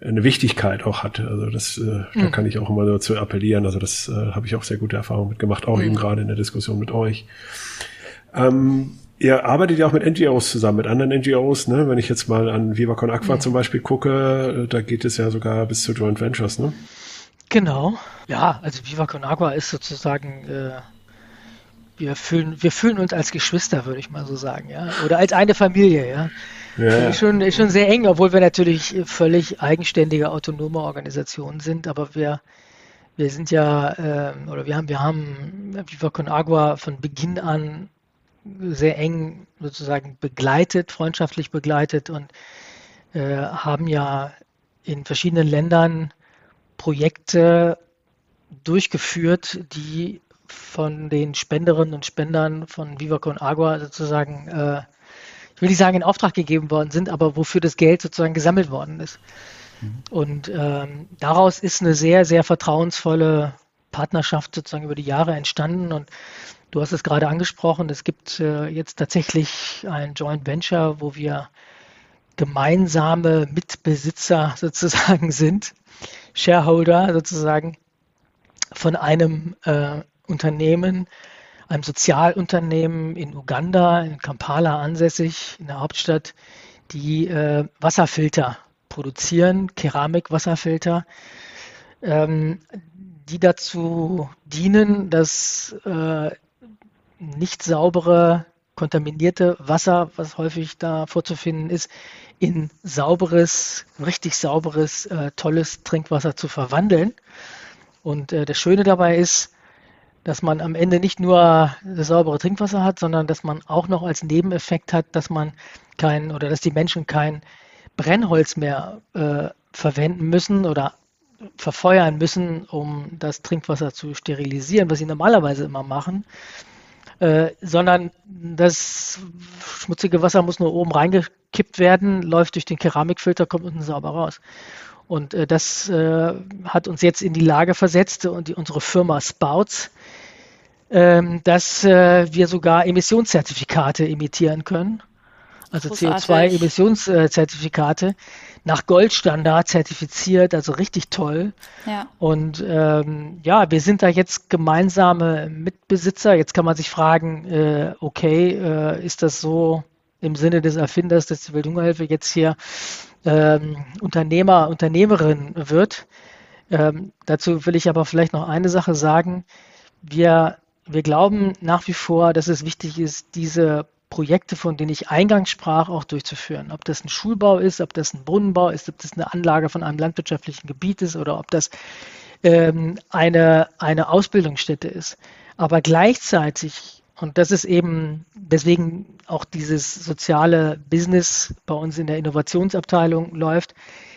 Speaker 2: eine Wichtigkeit auch hat. Also das, äh, mhm. da kann ich auch immer dazu appellieren. Also das äh, habe ich auch sehr gute Erfahrungen mitgemacht, auch mhm. eben gerade in der Diskussion mit euch. Ähm, ihr arbeitet ja auch mit NGOs zusammen, mit anderen NGOs, ne? Wenn ich jetzt mal an Viva Con Aqua mhm. zum Beispiel gucke, da geht es ja sogar bis zu Joint Ventures, ne?
Speaker 3: Genau. Ja, also Viva Con Agua ist sozusagen äh, wir fühlen, wir fühlen uns als Geschwister, würde ich mal so sagen, ja. Oder als eine Familie, ja. ja. Schon, schon sehr eng, obwohl wir natürlich völlig eigenständige, autonome Organisationen sind, aber wir, wir sind ja, äh, oder wir haben, wir haben Viva Con Agua von Beginn an sehr eng sozusagen begleitet, freundschaftlich begleitet und äh, haben ja in verschiedenen Ländern Projekte durchgeführt, die von den Spenderinnen und Spendern von Viva Con Agua sozusagen, äh, ich will nicht sagen in Auftrag gegeben worden sind, aber wofür das Geld sozusagen gesammelt worden ist. Mhm. Und ähm, daraus ist eine sehr, sehr vertrauensvolle Partnerschaft sozusagen über die Jahre entstanden. Und du hast es gerade angesprochen, es gibt äh, jetzt tatsächlich ein Joint Venture, wo wir gemeinsame Mitbesitzer sozusagen sind, Shareholder sozusagen von einem äh, Unternehmen, einem Sozialunternehmen in Uganda, in Kampala ansässig, in der Hauptstadt, die äh, Wasserfilter produzieren, Keramikwasserfilter, ähm, die dazu dienen, das äh, nicht saubere, kontaminierte Wasser, was häufig da vorzufinden ist, in sauberes, richtig sauberes, äh, tolles Trinkwasser zu verwandeln. Und äh, das Schöne dabei ist, dass man am Ende nicht nur das saubere Trinkwasser hat, sondern dass man auch noch als Nebeneffekt hat, dass man kein oder dass die Menschen kein Brennholz mehr äh, verwenden müssen oder verfeuern müssen, um das Trinkwasser zu sterilisieren, was sie normalerweise immer machen, äh, sondern das schmutzige Wasser muss nur oben reingekippt werden, läuft durch den Keramikfilter, kommt unten sauber raus. Und äh, das äh, hat uns jetzt in die Lage versetzt und die, unsere Firma Spouts, dass äh, wir sogar Emissionszertifikate emittieren können. Also CO2-Emissionszertifikate nach Goldstandard zertifiziert, also richtig toll. Ja. Und ähm, ja, wir sind da jetzt gemeinsame Mitbesitzer. Jetzt kann man sich fragen, äh, okay, äh, ist das so im Sinne des Erfinders, dass die Welthungerhilfe jetzt hier ähm, Unternehmer, Unternehmerin wird. Ähm, dazu will ich aber vielleicht noch eine Sache sagen. Wir, wir glauben nach wie vor, dass es wichtig ist, diese Projekte, von denen ich eingangs sprach, auch durchzuführen. Ob das ein Schulbau ist, ob das ein Brunnenbau ist, ob das eine Anlage von einem landwirtschaftlichen Gebiet ist oder ob das ähm, eine, eine Ausbildungsstätte ist. Aber gleichzeitig und das ist eben deswegen auch dieses soziale Business bei uns in der Innovationsabteilung läuft.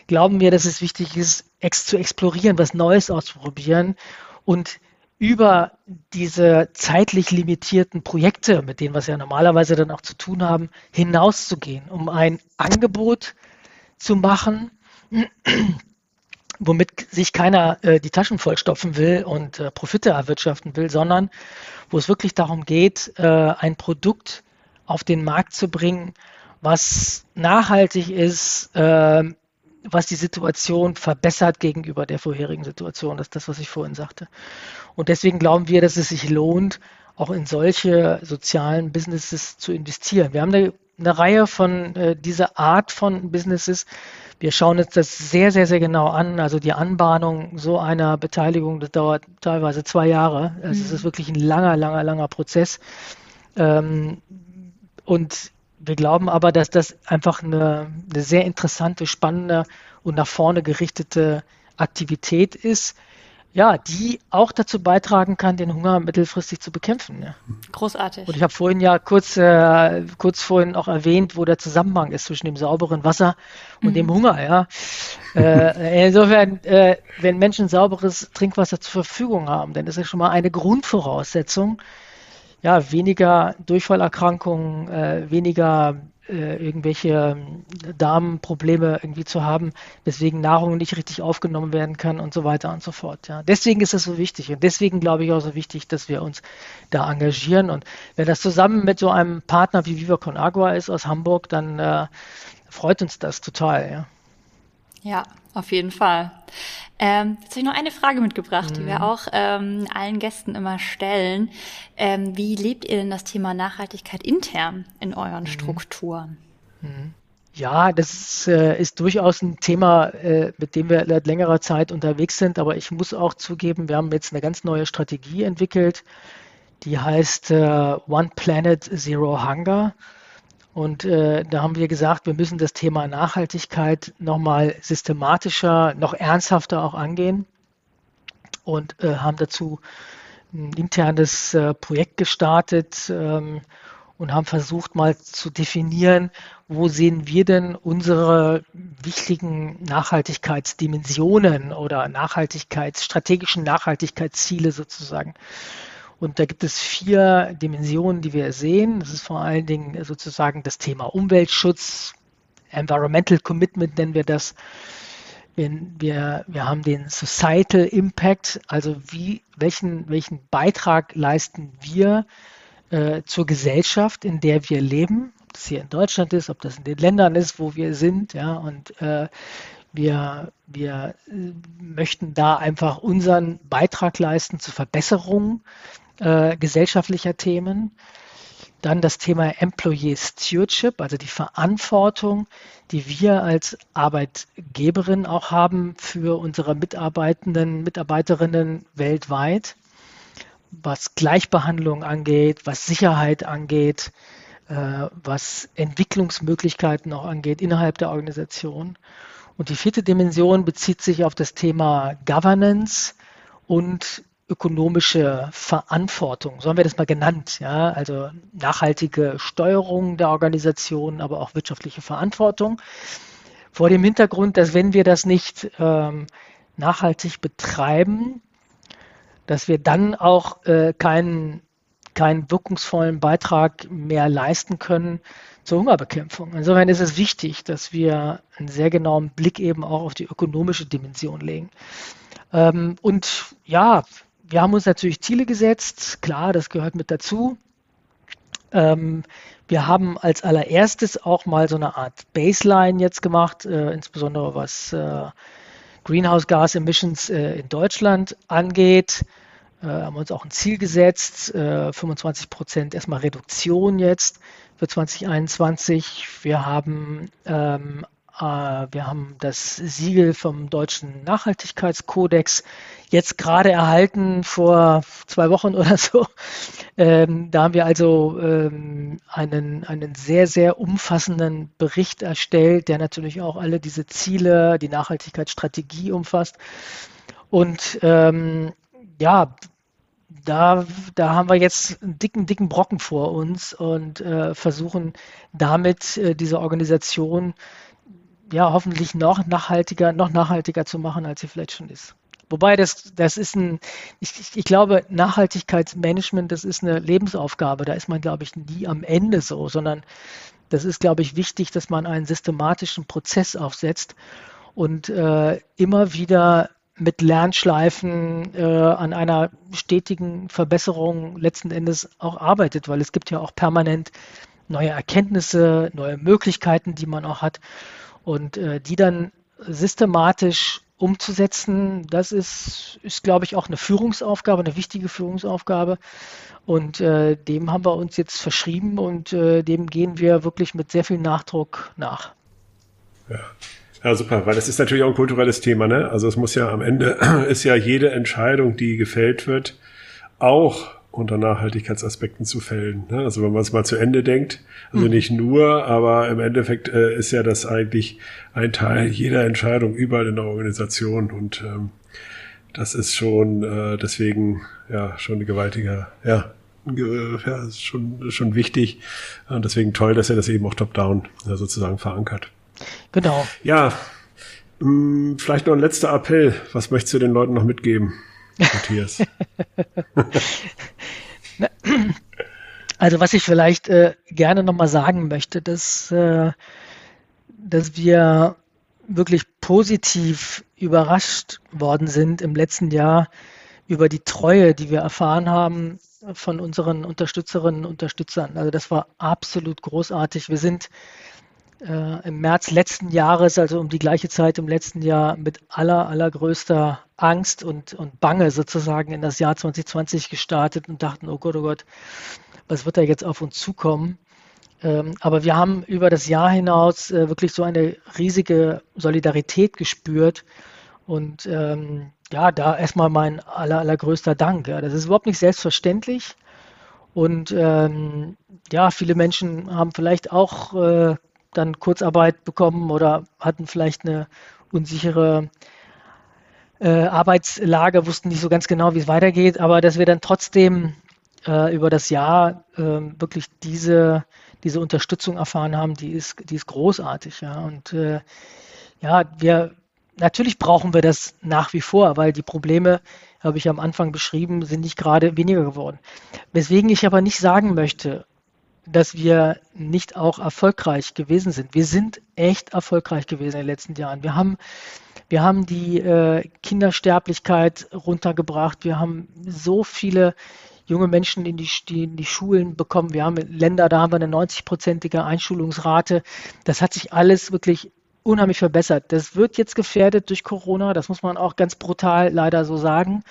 Speaker 3: Glauben wir, dass es wichtig ist, ex zu explorieren, was Neues auszuprobieren und über diese zeitlich limitierten Projekte, mit denen wir es ja normalerweise dann auch zu tun haben, hinauszugehen, um ein Angebot zu machen, womit sich keiner äh, die Taschen vollstopfen will und äh, Profite erwirtschaften will, sondern wo es wirklich darum geht, äh, ein Produkt auf den Markt zu bringen, was nachhaltig ist, äh, was die Situation verbessert gegenüber der vorherigen Situation. Das ist das, was ich vorhin sagte. Und deswegen glauben wir, dass es sich lohnt, auch in solche sozialen Businesses zu investieren. Wir haben eine, eine Reihe von äh, dieser Art von Businesses, wir schauen uns das sehr, sehr, sehr genau an. Also die Anbahnung so einer Beteiligung, das dauert teilweise zwei Jahre. Also mhm. es ist wirklich ein langer, langer, langer Prozess. Ähm, und wir glauben aber, dass das einfach eine, eine sehr interessante, spannende und nach vorne gerichtete Aktivität ist, ja, die auch dazu beitragen kann, den Hunger mittelfristig zu bekämpfen. Ja.
Speaker 1: Großartig.
Speaker 3: Und ich habe vorhin ja kurz, äh, kurz vorhin auch erwähnt, wo der Zusammenhang ist zwischen dem sauberen Wasser und mhm. dem Hunger. Ja. äh, insofern, äh, wenn Menschen sauberes Trinkwasser zur Verfügung haben, dann ist das schon mal eine Grundvoraussetzung, ja, weniger Durchfallerkrankungen, äh, weniger äh, irgendwelche ähm, Darmprobleme irgendwie zu haben, weswegen Nahrung nicht richtig aufgenommen werden kann und so weiter und so fort. Ja. Deswegen ist es so wichtig und deswegen glaube ich auch so wichtig, dass wir uns da engagieren und wenn das zusammen mit so einem Partner wie Viva Con Agua ist aus Hamburg, dann äh, freut uns das total. Ja.
Speaker 1: Ja, auf jeden Fall. Ähm, jetzt habe ich noch eine Frage mitgebracht, mhm. die wir mhm. auch ähm, allen Gästen immer stellen. Ähm, wie lebt ihr denn das Thema Nachhaltigkeit intern in euren mhm. Strukturen?
Speaker 3: Mhm. Ja, das äh, ist durchaus ein Thema, äh, mit dem wir seit längerer Zeit unterwegs sind. Aber ich muss auch zugeben, wir haben jetzt eine ganz neue Strategie entwickelt, die heißt äh, One Planet Zero Hunger. Und äh, da haben wir gesagt, wir müssen das Thema Nachhaltigkeit nochmal systematischer, noch ernsthafter auch angehen und äh, haben dazu ein internes äh, Projekt gestartet ähm, und haben versucht mal zu definieren, wo sehen wir denn unsere wichtigen Nachhaltigkeitsdimensionen oder Nachhaltigkeits, strategischen Nachhaltigkeitsziele sozusagen. Und da gibt es vier Dimensionen, die wir sehen. Das ist vor allen Dingen sozusagen das Thema Umweltschutz, Environmental Commitment nennen wir das. Wir, wir haben den Societal Impact, also wie, welchen, welchen Beitrag leisten wir äh, zur Gesellschaft, in der wir leben, ob das hier in Deutschland ist, ob das in den Ländern ist, wo wir sind, ja, und äh, wir, wir äh, möchten da einfach unseren Beitrag leisten zur Verbesserung äh, gesellschaftlicher Themen. Dann das Thema Employee Stewardship, also die Verantwortung, die wir als Arbeitgeberin auch haben für unsere Mitarbeitenden, Mitarbeiterinnen weltweit, was Gleichbehandlung angeht, was Sicherheit angeht, äh, was Entwicklungsmöglichkeiten auch angeht innerhalb der Organisation. Und die vierte Dimension bezieht sich auf das Thema Governance und ökonomische Verantwortung, so haben wir das mal genannt, ja, also nachhaltige Steuerung der Organisation, aber auch wirtschaftliche Verantwortung. Vor dem Hintergrund, dass wenn wir das nicht ähm, nachhaltig betreiben, dass wir dann auch äh, keinen, keinen wirkungsvollen Beitrag mehr leisten können zur Hungerbekämpfung. Insofern ist es wichtig, dass wir einen sehr genauen Blick eben auch auf die ökonomische Dimension legen. Ähm, und ja, wir haben uns natürlich Ziele gesetzt, klar, das gehört mit dazu. Ähm, wir haben als allererstes auch mal so eine Art Baseline jetzt gemacht, äh, insbesondere was äh, Greenhouse Gas Emissions äh, in Deutschland angeht. Äh, haben uns auch ein Ziel gesetzt, 25 äh, Prozent erstmal Reduktion jetzt für 2021. Wir haben ähm, äh, wir haben das Siegel vom Deutschen Nachhaltigkeitskodex jetzt gerade erhalten vor zwei Wochen oder so. Ähm, da haben wir also ähm, einen, einen sehr, sehr umfassenden Bericht erstellt, der natürlich auch alle diese Ziele, die Nachhaltigkeitsstrategie umfasst. Und ähm, ja, da, da haben wir jetzt einen dicken, dicken Brocken vor uns und äh, versuchen damit äh, diese Organisation ja, hoffentlich noch nachhaltiger, noch nachhaltiger zu machen, als sie vielleicht schon ist. Wobei das, das ist ein, ich, ich glaube, Nachhaltigkeitsmanagement, das ist eine Lebensaufgabe. Da ist man, glaube ich, nie am Ende so, sondern das ist, glaube ich, wichtig, dass man einen systematischen Prozess aufsetzt. und äh, immer wieder mit Lernschleifen äh, an einer stetigen Verbesserung letzten Endes auch arbeitet, weil es gibt ja auch permanent neue Erkenntnisse, neue Möglichkeiten, die man auch hat und äh, die dann systematisch umzusetzen, das ist, ist, glaube ich, auch eine Führungsaufgabe, eine wichtige Führungsaufgabe. Und äh, dem haben wir uns jetzt verschrieben und äh, dem gehen wir wirklich mit sehr viel Nachdruck nach.
Speaker 2: Ja. Ja, super, weil das ist natürlich auch ein kulturelles Thema, ne? Also es muss ja am Ende ist ja jede Entscheidung, die gefällt wird, auch unter Nachhaltigkeitsaspekten zu fällen. Ne? Also wenn man es mal zu Ende denkt, also mhm. nicht nur, aber im Endeffekt äh, ist ja das eigentlich ein Teil jeder Entscheidung überall in der Organisation und ähm, das ist schon äh, deswegen ja schon eine gewaltige, ja, ja schon schon wichtig und deswegen toll, dass er das eben auch top-down äh, sozusagen verankert.
Speaker 3: Genau.
Speaker 2: Ja, mh, hm, vielleicht noch ein letzter Appell. Was möchtest du den Leuten noch mitgeben, Matthias?
Speaker 3: also was ich vielleicht äh, gerne nochmal sagen möchte, dass, äh, dass wir wirklich positiv überrascht worden sind im letzten Jahr über die Treue, die wir erfahren haben von unseren Unterstützerinnen und Unterstützern. Also das war absolut großartig. Wir sind äh, im März letzten Jahres, also um die gleiche Zeit im letzten Jahr, mit aller, allergrößter Angst und, und Bange sozusagen in das Jahr 2020 gestartet und dachten, oh Gott, oh Gott, was wird da jetzt auf uns zukommen? Ähm, aber wir haben über das Jahr hinaus äh, wirklich so eine riesige Solidarität gespürt. Und ähm, ja, da erstmal mein aller, allergrößter Dank. Ja. Das ist überhaupt nicht selbstverständlich. Und ähm, ja, viele Menschen haben vielleicht auch äh, dann Kurzarbeit bekommen oder hatten vielleicht eine unsichere äh, Arbeitslage, wussten nicht so ganz genau, wie es weitergeht, aber dass wir dann trotzdem äh, über das Jahr äh, wirklich diese, diese Unterstützung erfahren haben, die ist, die ist großartig. Ja. Und äh, ja, wir natürlich brauchen wir das nach wie vor, weil die Probleme, habe ich am Anfang beschrieben, sind nicht gerade weniger geworden. Weswegen ich aber nicht sagen möchte, dass wir nicht auch erfolgreich gewesen sind. Wir sind echt erfolgreich gewesen in den letzten Jahren. Wir haben, wir haben die äh, Kindersterblichkeit runtergebracht. Wir haben so viele junge Menschen in die, die, in die Schulen bekommen. Wir haben Länder, da haben wir eine 90-prozentige Einschulungsrate. Das hat sich alles wirklich unheimlich verbessert. Das wird jetzt gefährdet durch Corona. Das muss man auch ganz brutal leider so sagen.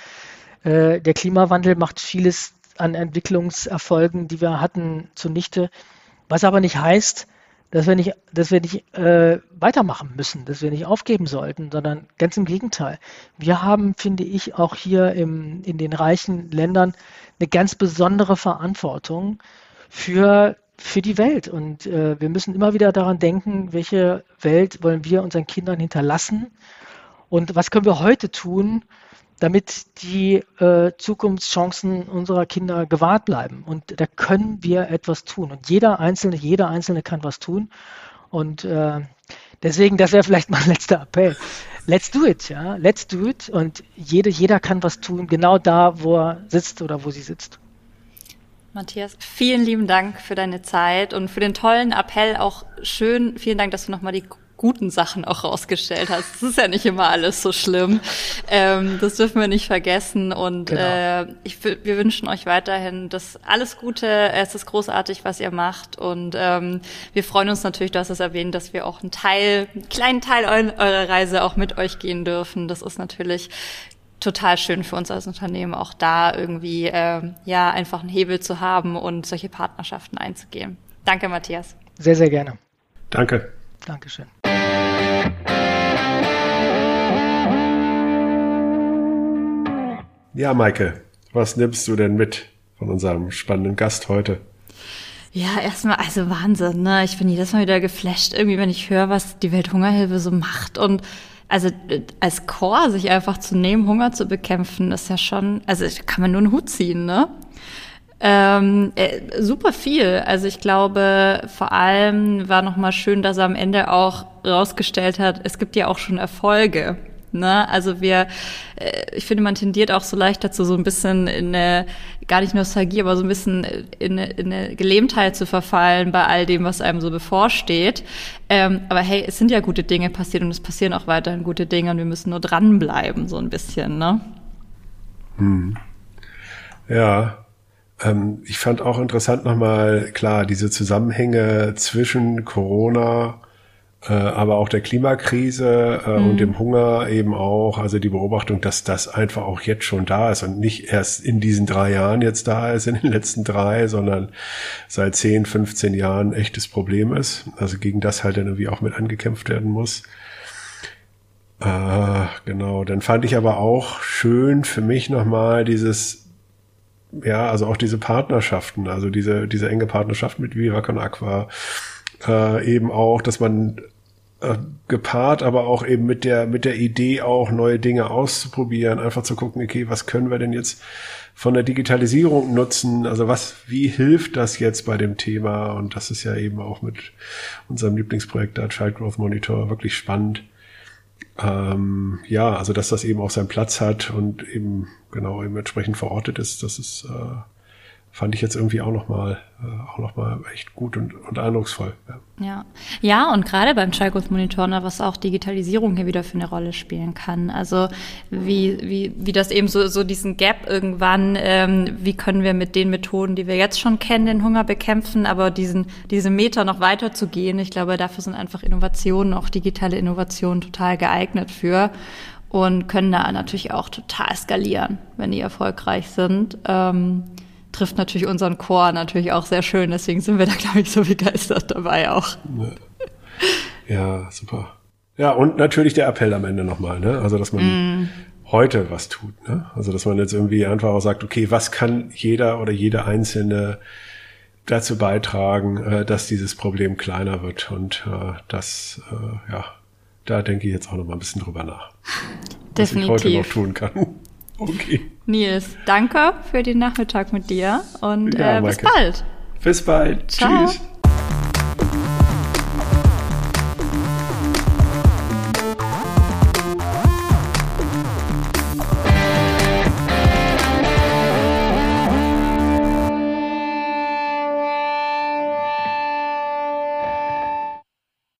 Speaker 3: Äh, der Klimawandel macht vieles an Entwicklungserfolgen, die wir hatten, zunichte. Was aber nicht heißt, dass wir nicht, dass wir nicht äh, weitermachen müssen, dass wir nicht aufgeben sollten, sondern ganz im Gegenteil. Wir haben, finde ich, auch hier im, in den reichen Ländern eine ganz besondere Verantwortung für, für die Welt. Und äh, wir müssen immer wieder daran denken, welche Welt wollen wir unseren Kindern hinterlassen und was können wir heute tun, damit die äh, Zukunftschancen unserer Kinder gewahrt bleiben. Und da können wir etwas tun. Und jeder Einzelne, jeder Einzelne kann was tun. Und äh, deswegen, das wäre vielleicht mein letzter Appell. Let's do it, ja. Let's do it. Und jede, jeder kann was tun, genau da, wo er sitzt oder wo sie sitzt.
Speaker 1: Matthias, vielen lieben Dank für deine Zeit und für den tollen Appell. Auch schön, vielen Dank, dass du nochmal die guten Sachen auch rausgestellt hast. Es ist ja nicht immer alles so schlimm. Ähm, das dürfen wir nicht vergessen. Und genau. äh, ich, wir wünschen euch weiterhin das alles Gute. Es ist großartig, was ihr macht. Und ähm, wir freuen uns natürlich, du hast es erwähnt, dass wir auch einen Teil, einen kleinen Teil eurer Reise auch mit euch gehen dürfen. Das ist natürlich total schön für uns als Unternehmen, auch da irgendwie äh, ja einfach einen Hebel zu haben und solche Partnerschaften einzugehen. Danke, Matthias.
Speaker 3: Sehr, sehr gerne.
Speaker 2: Danke.
Speaker 3: Dankeschön.
Speaker 2: Ja, Maike, was nimmst du denn mit von unserem spannenden Gast heute?
Speaker 1: Ja, erstmal, also Wahnsinn, ne? Ich bin jedes Mal wieder geflasht, irgendwie, wenn ich höre, was die Welthungerhilfe so macht. Und also als Chor sich einfach zu nehmen, Hunger zu bekämpfen, ist ja schon, also kann man nur einen Hut ziehen, ne? Ähm, äh, super viel. Also ich glaube, vor allem war nochmal schön, dass er am Ende auch rausgestellt hat, es gibt ja auch schon Erfolge. Ne? Also wir, äh, ich finde, man tendiert auch so leicht dazu, so ein bisschen in eine, gar nicht Nostalgie, aber so ein bisschen in eine, in eine Gelähmtheit zu verfallen bei all dem, was einem so bevorsteht. Ähm, aber hey, es sind ja gute Dinge passiert und es passieren auch weiterhin gute Dinge und wir müssen nur dranbleiben, so ein bisschen, ne?
Speaker 2: Hm. Ja, ähm, ich fand auch interessant nochmal, klar, diese Zusammenhänge zwischen Corona, äh, aber auch der Klimakrise äh, mhm. und dem Hunger eben auch, also die Beobachtung, dass das einfach auch jetzt schon da ist und nicht erst in diesen drei Jahren jetzt da ist, in den letzten drei, sondern seit 10, 15 Jahren echtes Problem ist, also gegen das halt dann irgendwie auch mit angekämpft werden muss. Äh, genau, dann fand ich aber auch schön für mich nochmal dieses ja, also auch diese Partnerschaften, also diese, diese enge Partnerschaft mit Viva Con Aqua, äh, eben auch, dass man äh, gepaart, aber auch eben mit der, mit der Idee auch neue Dinge auszuprobieren, einfach zu gucken, okay, was können wir denn jetzt von der Digitalisierung nutzen? Also was, wie hilft das jetzt bei dem Thema? Und das ist ja eben auch mit unserem Lieblingsprojekt da, Child Growth Monitor, wirklich spannend ähm, ja, also dass das eben auch seinen Platz hat und eben genau eben entsprechend verortet ist, das ist äh, fand ich jetzt irgendwie auch nochmal äh, auch noch mal echt gut und, und eindrucksvoll.
Speaker 1: Ja. ja, ja und gerade beim Chalkos Monitor, ne, was auch Digitalisierung hier wieder für eine Rolle spielen kann. Also wie, wie, wie das eben so, so diesen Gap irgendwann, ähm, wie können wir mit den Methoden, die wir jetzt schon kennen, den Hunger bekämpfen, aber diesen, diese Meter noch weiter zu gehen. Ich glaube, dafür sind einfach Innovationen, auch digitale Innovationen total geeignet für und können da natürlich auch total skalieren, wenn die erfolgreich sind. Ähm, trifft natürlich unseren Chor natürlich auch sehr schön. Deswegen sind wir da, glaube ich, so begeistert dabei auch.
Speaker 2: Ja, super. Ja, und natürlich der Appell am Ende nochmal, ne? Also, dass man mm. heute was tut, ne? Also, dass man jetzt irgendwie einfach auch sagt, okay, was kann jeder oder jede Einzelne dazu beitragen, äh, dass dieses Problem kleiner wird und äh, das, äh, ja, da denke ich jetzt auch noch mal ein bisschen drüber nach.
Speaker 1: Definitiv.
Speaker 2: Was ich heute noch tun kann.
Speaker 1: Okay. Nils, danke für den Nachmittag mit dir und ja, äh, bis bald.
Speaker 2: Bis bald. Ciao. Tschüss.